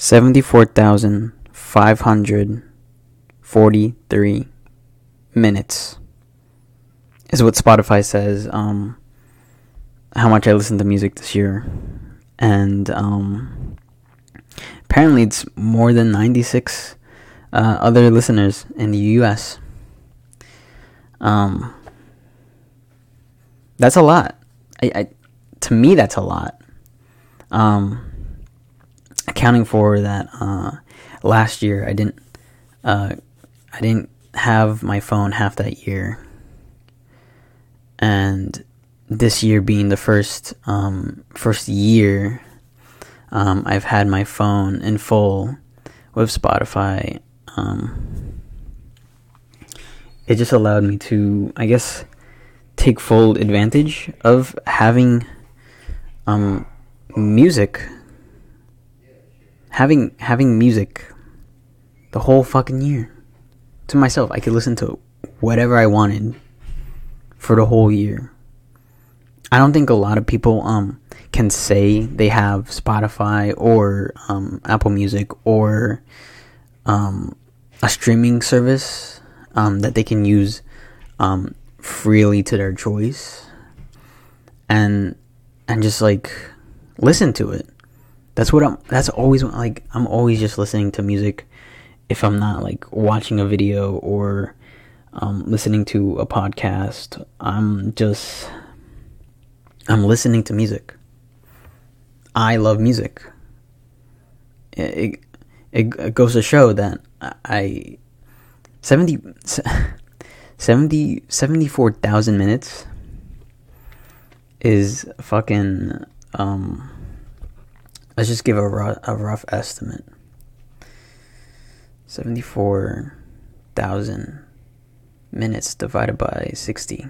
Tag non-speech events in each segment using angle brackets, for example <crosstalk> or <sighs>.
74,543 minutes is what Spotify says um, how much I listened to music this year. And um, apparently it's more than 96 uh, other listeners in the US. Um, that's a lot. I, I, to me, that's a lot. Um, accounting for that, uh, last year I didn't, uh, I didn't have my phone half that year, and this year being the first, um, first year, um, I've had my phone in full with Spotify. Um, it just allowed me to, I guess, take full advantage of having um, music having having music the whole fucking year to myself. I could listen to whatever I wanted for the whole year. I don't think a lot of people um can say they have Spotify or um, Apple Music or um, a streaming service um, that they can use um, freely to their choice and and just like listen to it. That's what I'm that's always like I'm always just listening to music if I'm not like watching a video or um, listening to a podcast. I'm just I'm listening to music. I love music. It, it, it goes to show that I 70 <laughs> 70 74,000 minutes is fucking um let's just give a rough, a rough estimate. 74,000 minutes divided by 60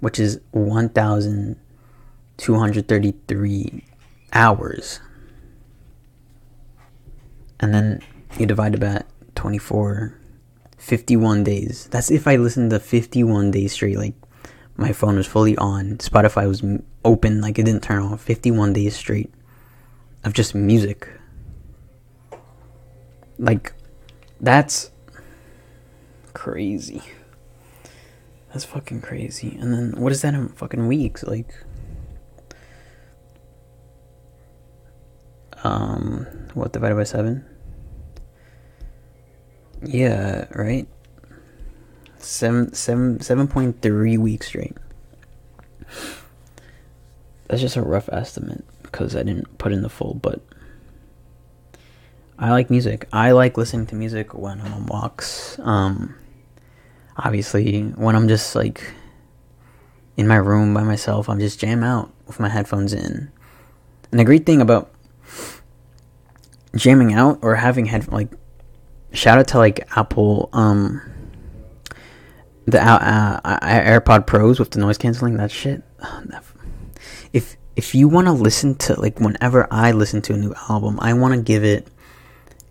which is 1,233 hours. And then you divide it by 24 51 days. That's if i listened to 51 days straight like my phone was fully on spotify was open like it didn't turn off. 51 days straight of just music. Like that's crazy. That's fucking crazy. And then what is that in fucking weeks? Like um what divided by 7 yeah right? Seven seven seven point three weeks straight. That's just a rough estimate because i didn't put in the full but i like music. I like listening to music when i'm on walks. Um obviously when i'm just like in my room by myself i'm just jam out with my headphones in. And the great thing about jamming out or having head like shout out to like Apple um the uh, uh, AirPod Pros with the noise canceling that shit. <sighs> If if you want to listen to like whenever I listen to a new album, I want to give it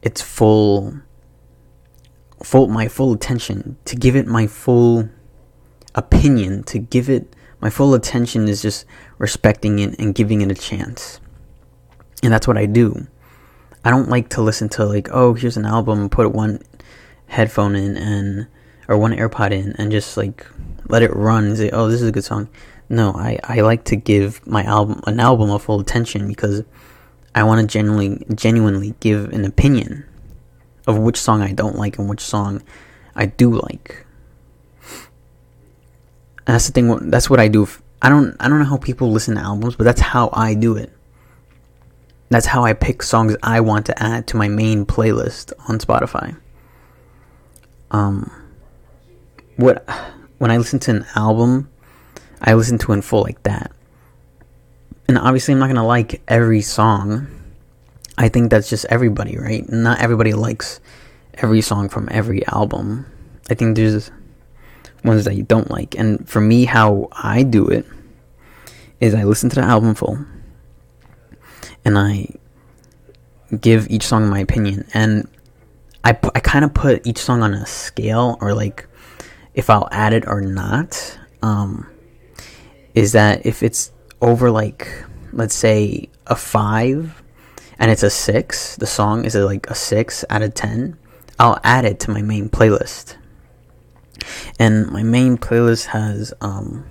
its full full my full attention, to give it my full opinion, to give it my full attention is just respecting it and giving it a chance. And that's what I do. I don't like to listen to like, oh, here's an album, put one headphone in and or one AirPod in and just like let it run and say, oh, this is a good song. No, I, I like to give my album an album a full attention because I want to genuinely genuinely give an opinion of which song I don't like and which song I do like. And that's the thing. That's what I do. I don't I don't know how people listen to albums, but that's how I do it. That's how I pick songs I want to add to my main playlist on Spotify. Um, what when I listen to an album, I listen to in full like that. And obviously, I'm not gonna like every song. I think that's just everybody, right? Not everybody likes every song from every album. I think there's ones that you don't like. And for me, how I do it is I listen to the album full and I give each song my opinion. And I, I kind of put each song on a scale or like if I'll add it or not. Um, is that if it's over like let's say a five, and it's a six, the song is like a six out of ten, I'll add it to my main playlist. And my main playlist has um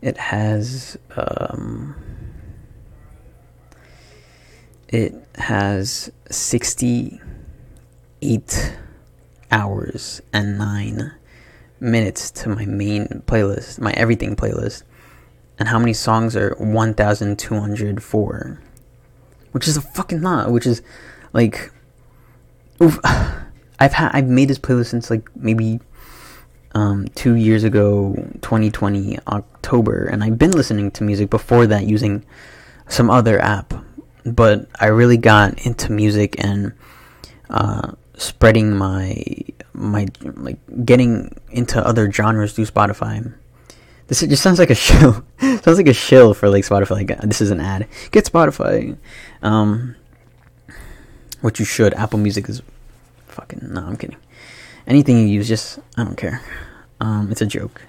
it has um it has 68 hours and 9 minutes to my main playlist, my everything playlist. And how many songs are 1204? Which is a fucking lot, which is like oof, <sighs> I've had I've made this playlist since like maybe um 2 years ago, 2020 October, and I've been listening to music before that using some other app. But I really got into music and uh spreading my my like getting into other genres through Spotify. This just sounds like a <laughs> shill. sounds like a shill for like Spotify. Like this is an ad. Get Spotify. Um, what you should. Apple Music is fucking. No, I'm kidding. Anything you use, just I don't care. Um, it's a joke.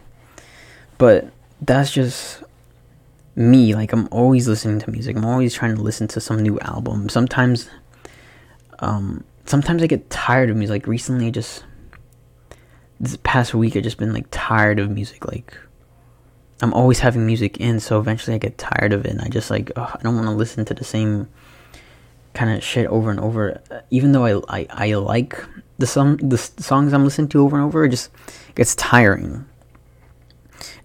But that's just me. Like I'm always listening to music. I'm always trying to listen to some new album. Sometimes, um, sometimes I get tired of music. Like recently, just this past week I just been like tired of music. Like I'm always having music in, so eventually I get tired of it, and I just like I don't want to listen to the same kind of shit over and over. Even though I I, I like the some the songs I'm listening to over and over, it just gets tiring.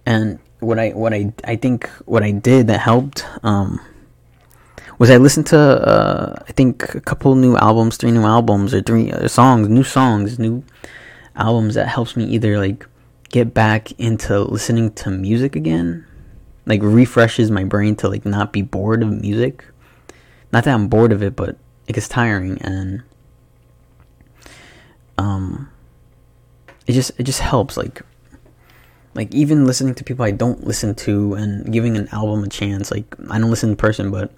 And what I what I I think what I did that helped um was I listened to uh, I think a couple new albums, three new albums or three uh, songs, new songs, new albums that helps me either like get back into listening to music again, like refreshes my brain to like not be bored of music. Not that I'm bored of it, but it gets tiring and um it just it just helps like like even listening to people I don't listen to and giving an album a chance. Like I don't listen in person, but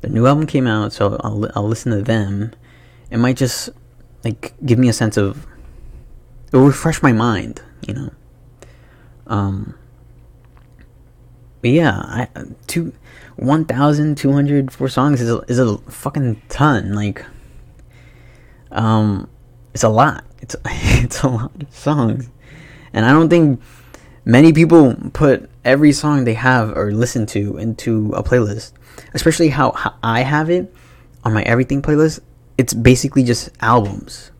the new album came out, so I'll I'll listen to them. It might just like give me a sense of it will refresh my mind, you know. Um, but yeah, I two one thousand two hundred four songs is a, is a fucking ton. Like, um, it's a lot. It's <laughs> it's a lot of songs, and I don't think many people put every song they have or listen to into a playlist. Especially how, how I have it on my everything playlist. It's basically just albums,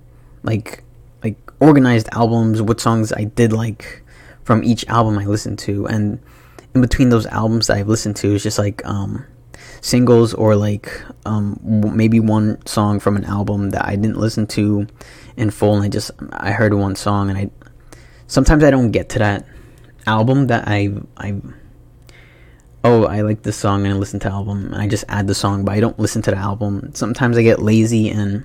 like like organized albums. What songs I did like from each album I listened to, and in between those albums that I've listened to is just like um, singles or like um, maybe one song from an album that I didn't listen to in full, and I just I heard one song, and I sometimes I don't get to that album that I I oh I like this song and I listen to album, and I just add the song, but I don't listen to the album. Sometimes I get lazy and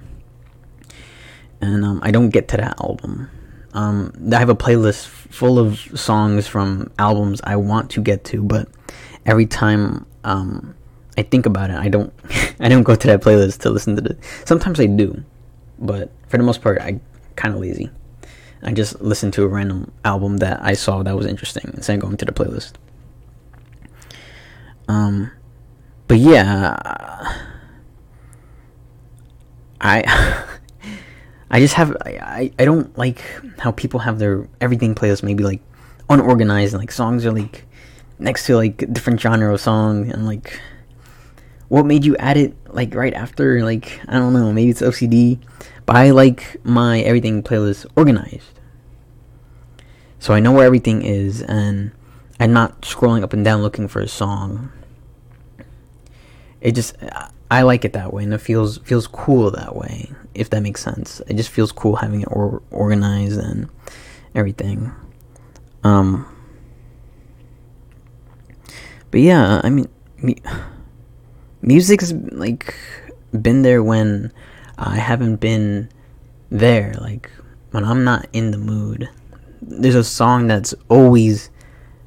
and um, I don't get to that album. Um, I have a playlist full of songs from albums I want to get to, but every time um, I think about it, I don't <laughs> I don't go to that playlist to listen to it. Sometimes I do, but for the most part, I kind of lazy. I just listen to a random album that I saw that was interesting instead of going to the playlist. Um, but yeah, I. <laughs> I just have I, I don't like how people have their everything playlist maybe like unorganized and like songs are like next to like different genre of song and like what made you add it like right after like I don't know maybe it's OCD but I like my everything playlist organized so I know where everything is and I'm not scrolling up and down looking for a song it just I like it that way and it feels feels cool that way if that makes sense. It just feels cool having it or- organized and everything. Um, but yeah, I mean, me- music's like been there when I haven't been there. Like when I'm not in the mood, there's a song that's always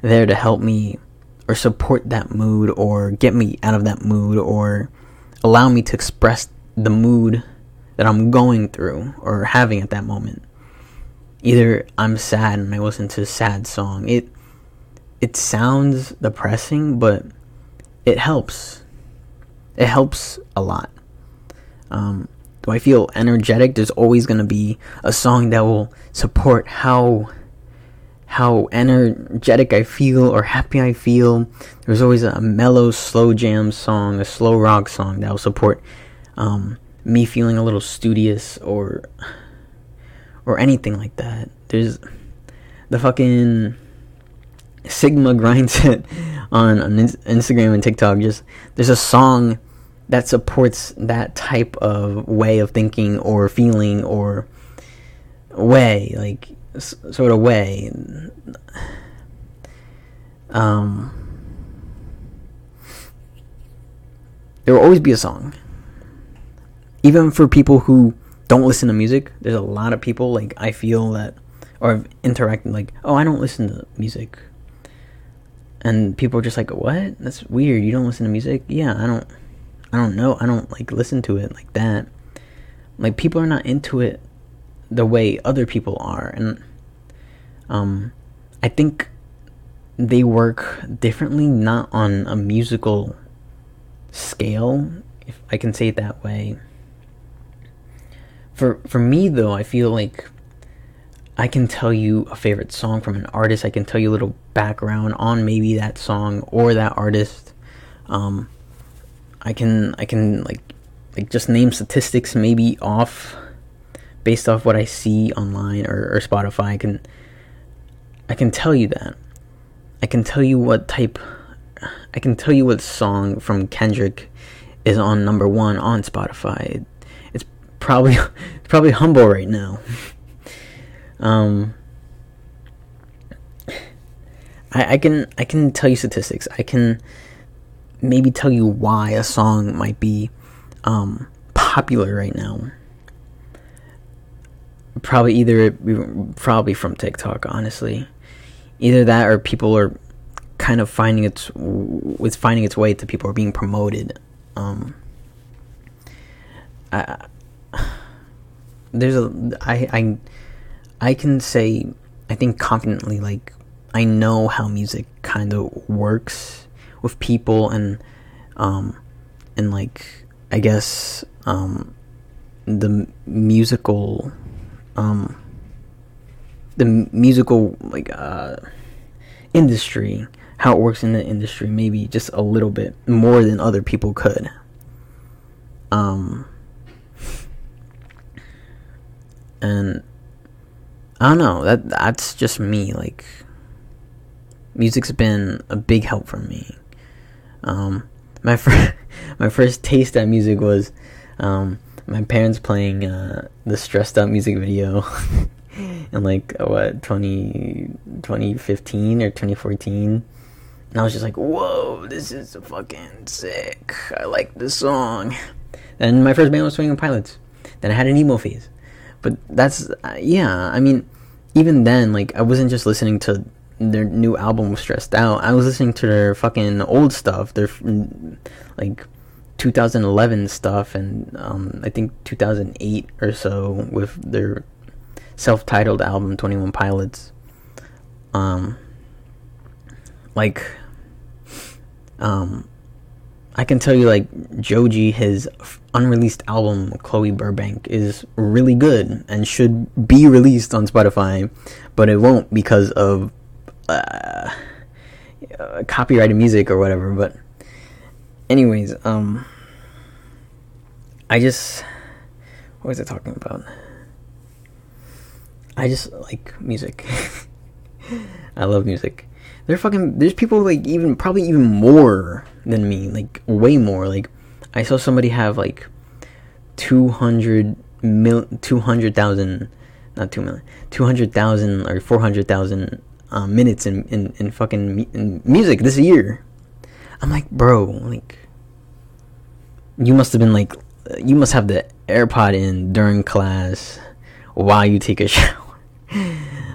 there to help me or support that mood or get me out of that mood or allow me to express the mood that I'm going through or having at that moment. Either I'm sad and I listen to a sad song. It it sounds depressing, but it helps. It helps a lot. Um, do I feel energetic? There's always gonna be a song that will support how how energetic I feel or happy I feel. There's always a mellow, slow jam song, a slow rock song that will support um, me feeling a little studious or or anything like that. There's the fucking Sigma <laughs> Grindset on, on Instagram and TikTok. Just there's a song that supports that type of way of thinking or feeling or way, like s- sort of way. Um, there will always be a song, even for people who don't listen to music. There's a lot of people like I feel that or I've interacted like, oh, I don't listen to music. And people are just like, "What? That's weird. You don't listen to music?" Yeah, I don't I don't know. I don't like listen to it like that. Like people are not into it the way other people are and um I think they work differently not on a musical scale if I can say it that way. For for me though, I feel like I can tell you a favorite song from an artist. I can tell you a little background on maybe that song or that artist. Um, I can I can like like just name statistics maybe off based off what I see online or, or Spotify. I can I can tell you that. I can tell you what type I can tell you what song from Kendrick is on number one on Spotify. It's probably <laughs> it's probably humble right now. <laughs> Um, I, I can I can tell you statistics. I can maybe tell you why a song might be um, popular right now. Probably either probably from TikTok, honestly. Either that or people are kind of finding its with finding its way to people are being promoted. Um, I, there's a I I I can say, I think confidently, like, I know how music kind of works with people and, um, and like, I guess, um, the musical, um, the musical, like, uh, industry, how it works in the industry, maybe just a little bit more than other people could. Um, and I don't know. That that's just me. Like, music's been a big help for me. Um, my <laughs> first my first taste at music was um, my parents playing uh, the stressed out music video <laughs> in like what 20, 2015 or 2014 and i was just like whoa this is fucking sick. I like this song. And my first band was One Pilots. Then i had an emo phase. But that's uh, yeah i mean even then like i wasn't just listening to their new album was stressed out. I was listening to their fucking old stuff their like 2011 stuff and um, i think 2008 or so with their self-titled album 21 pilots. Um like um I can tell you, like Joji, his unreleased album Chloe Burbank is really good and should be released on Spotify, but it won't because of uh, copyrighted music or whatever. But, anyways, um, I just what was I talking about? I just like music. <laughs> I love music. They're fucking. There's people like even probably even more than me, like way more. Like I saw somebody have like 200 mil 200,000 not 2 million 200,000 or 400,000 uh, minutes in, in, in fucking in music this year. I'm like, bro, like you must have been like you must have the AirPod in during class while you take a <laughs> shower.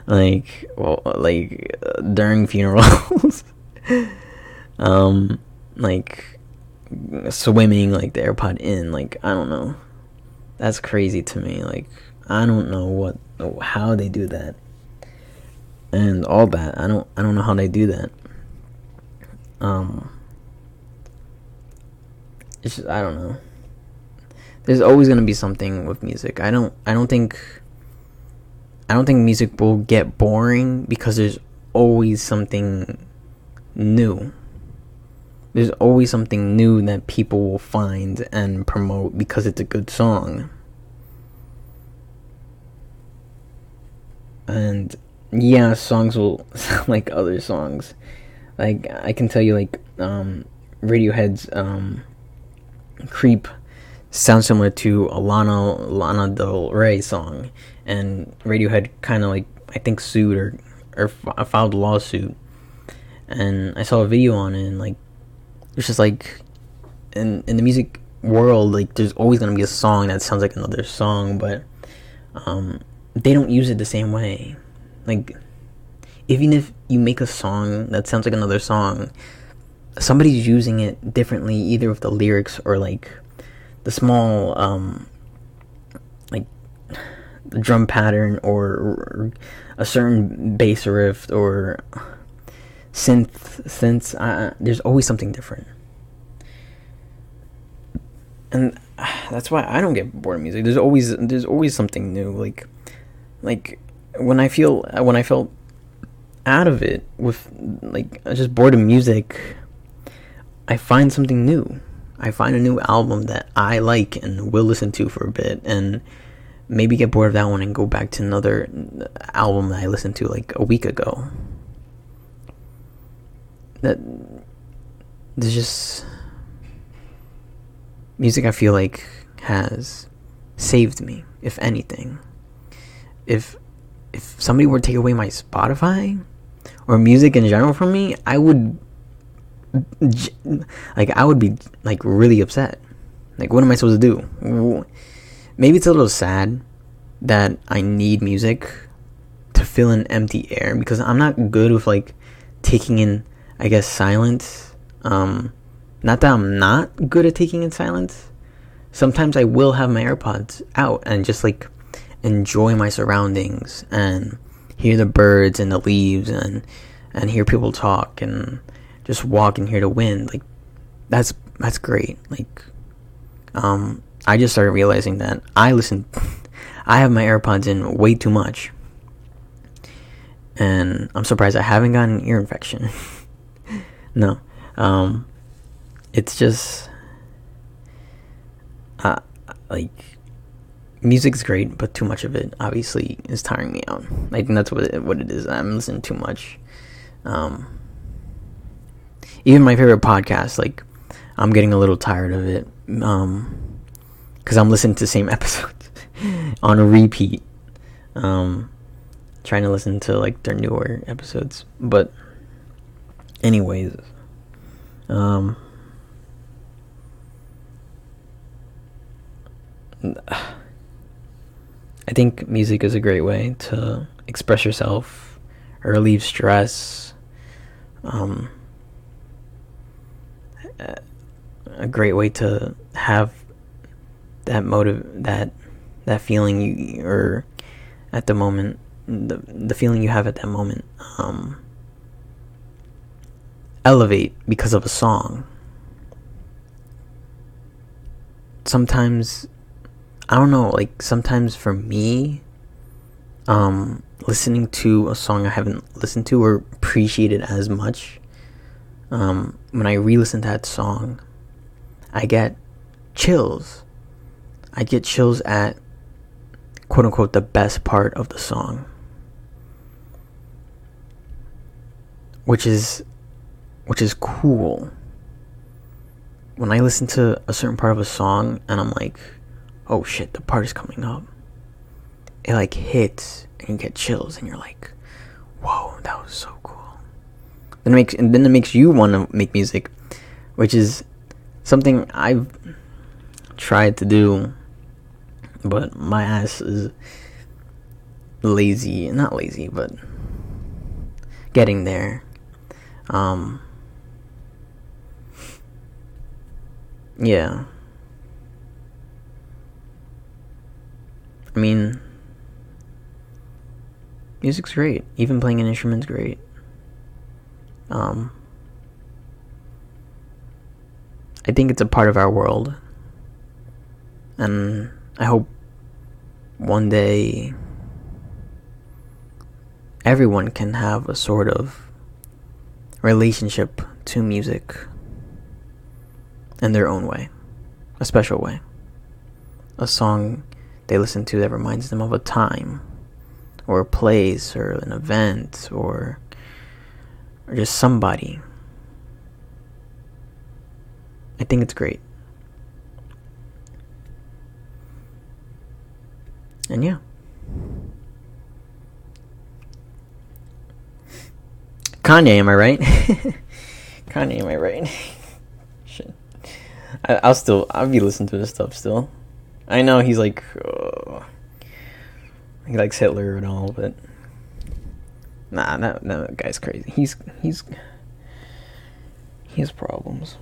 like well, like uh, during funerals. <laughs> um like swimming like the AirPod in. Like I don't know. That's crazy to me. Like I don't know what how they do that. And all that. I don't I don't know how they do that. Um it's just, I don't know. There's always gonna be something with music. I don't I don't think I don't think music will get boring because there's always something new. There's always something new that people will find and promote because it's a good song. And yeah, songs will <laughs> sound like other songs. Like I can tell you like um Radiohead's um Creep sounds similar to a Lana Lana Del Rey song, and Radiohead kind of like I think sued or or filed a lawsuit, and I saw a video on it, and like it's just like in in the music world, like there's always gonna be a song that sounds like another song, but um, they don't use it the same way. Like even if you make a song that sounds like another song, somebody's using it differently, either with the lyrics or like the small um, like drum pattern or, a certain bass riff or synth synths. Uh, there's always something different, and uh, <sighs> that's why I don't get bored of music. There's always there's always something new. Like like when I feel when I felt out of it with like just bored of music, I find something new. I find a new album that I like and will listen to for a bit and maybe get bored of that one and go back to another album that I listened to like a week ago. That there's just music I feel like has saved me, if anything. If if somebody were to take away my Spotify or music in general from me, I would like I would be like really upset. Like what am I supposed to do? Maybe it's a little sad that I need music to fill in empty air because I'm not good with like taking in I guess silence. Um not that I'm not good at taking in silence. Sometimes I will have my AirPods out and just like enjoy my surroundings and hear the birds and the leaves and and hear people talk and just walk and hear the wind like that's that's great. Like um i just started realizing that i listen <laughs> i have my airpods in way too much. And i'm surprised i haven't gotten an ear infection. <laughs> No. Um it's just uh, like music's great but too much of it obviously is tiring me out i think that's what it, what it is i'm listening too much um even my favorite podcast, like I'm getting a little tired of it, um, because I'm listening to the same <laughs> episodes on a repeat. Um, trying to listen to like their newer episodes, but anyways, um. <sighs> I think music is a great way to express yourself or relieve stress. Um, a great way to have that motive that that feeling you or at the moment the the feeling you have at that moment um, elevate because of a song sometimes i don't know like sometimes for me um listening to a song i haven't listened to or appreciated as much um, when I re-listen to that song, I get chills. I get chills at quote unquote the best part of the song. Which is which is cool. When I listen to a certain part of a song and I'm like, oh shit, the part is coming up. It like hits and you get chills and you're like, whoa, that was so cool then it makes and then it makes you want to make music, which is something I've tried to do, but my ass is lazy. Not lazy, but getting there. Um, yeah. I mean, music's great. Even playing an instrument's great. Um, I think it's a part of our world. And I hope one day everyone can have a sort of relationship to music in their own way, a special way. A song they listen to that reminds them of a time or a place or an event or or just somebody. I think it's great. And yeah. Kanye, am I right? <laughs> Kanye, am I right? <laughs> Shit. I, will still, I'll be listening to this stuff still. I know he's like, uh, he likes Hitler and all, but nah, that, that guy's crazy. He's, he's, he has problems.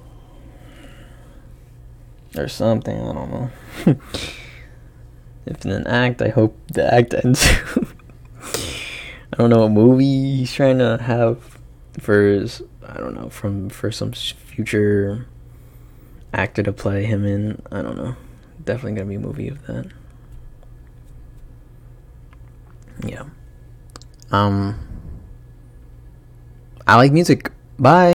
Or something, I don't know. <laughs> if in an act, I hope the act <laughs> ends I don't know what movie he's trying to have for his, I don't know, from for some future actor to play him in. I don't know. Definitely gonna be a movie of that. Yeah. Um I like music. Bye.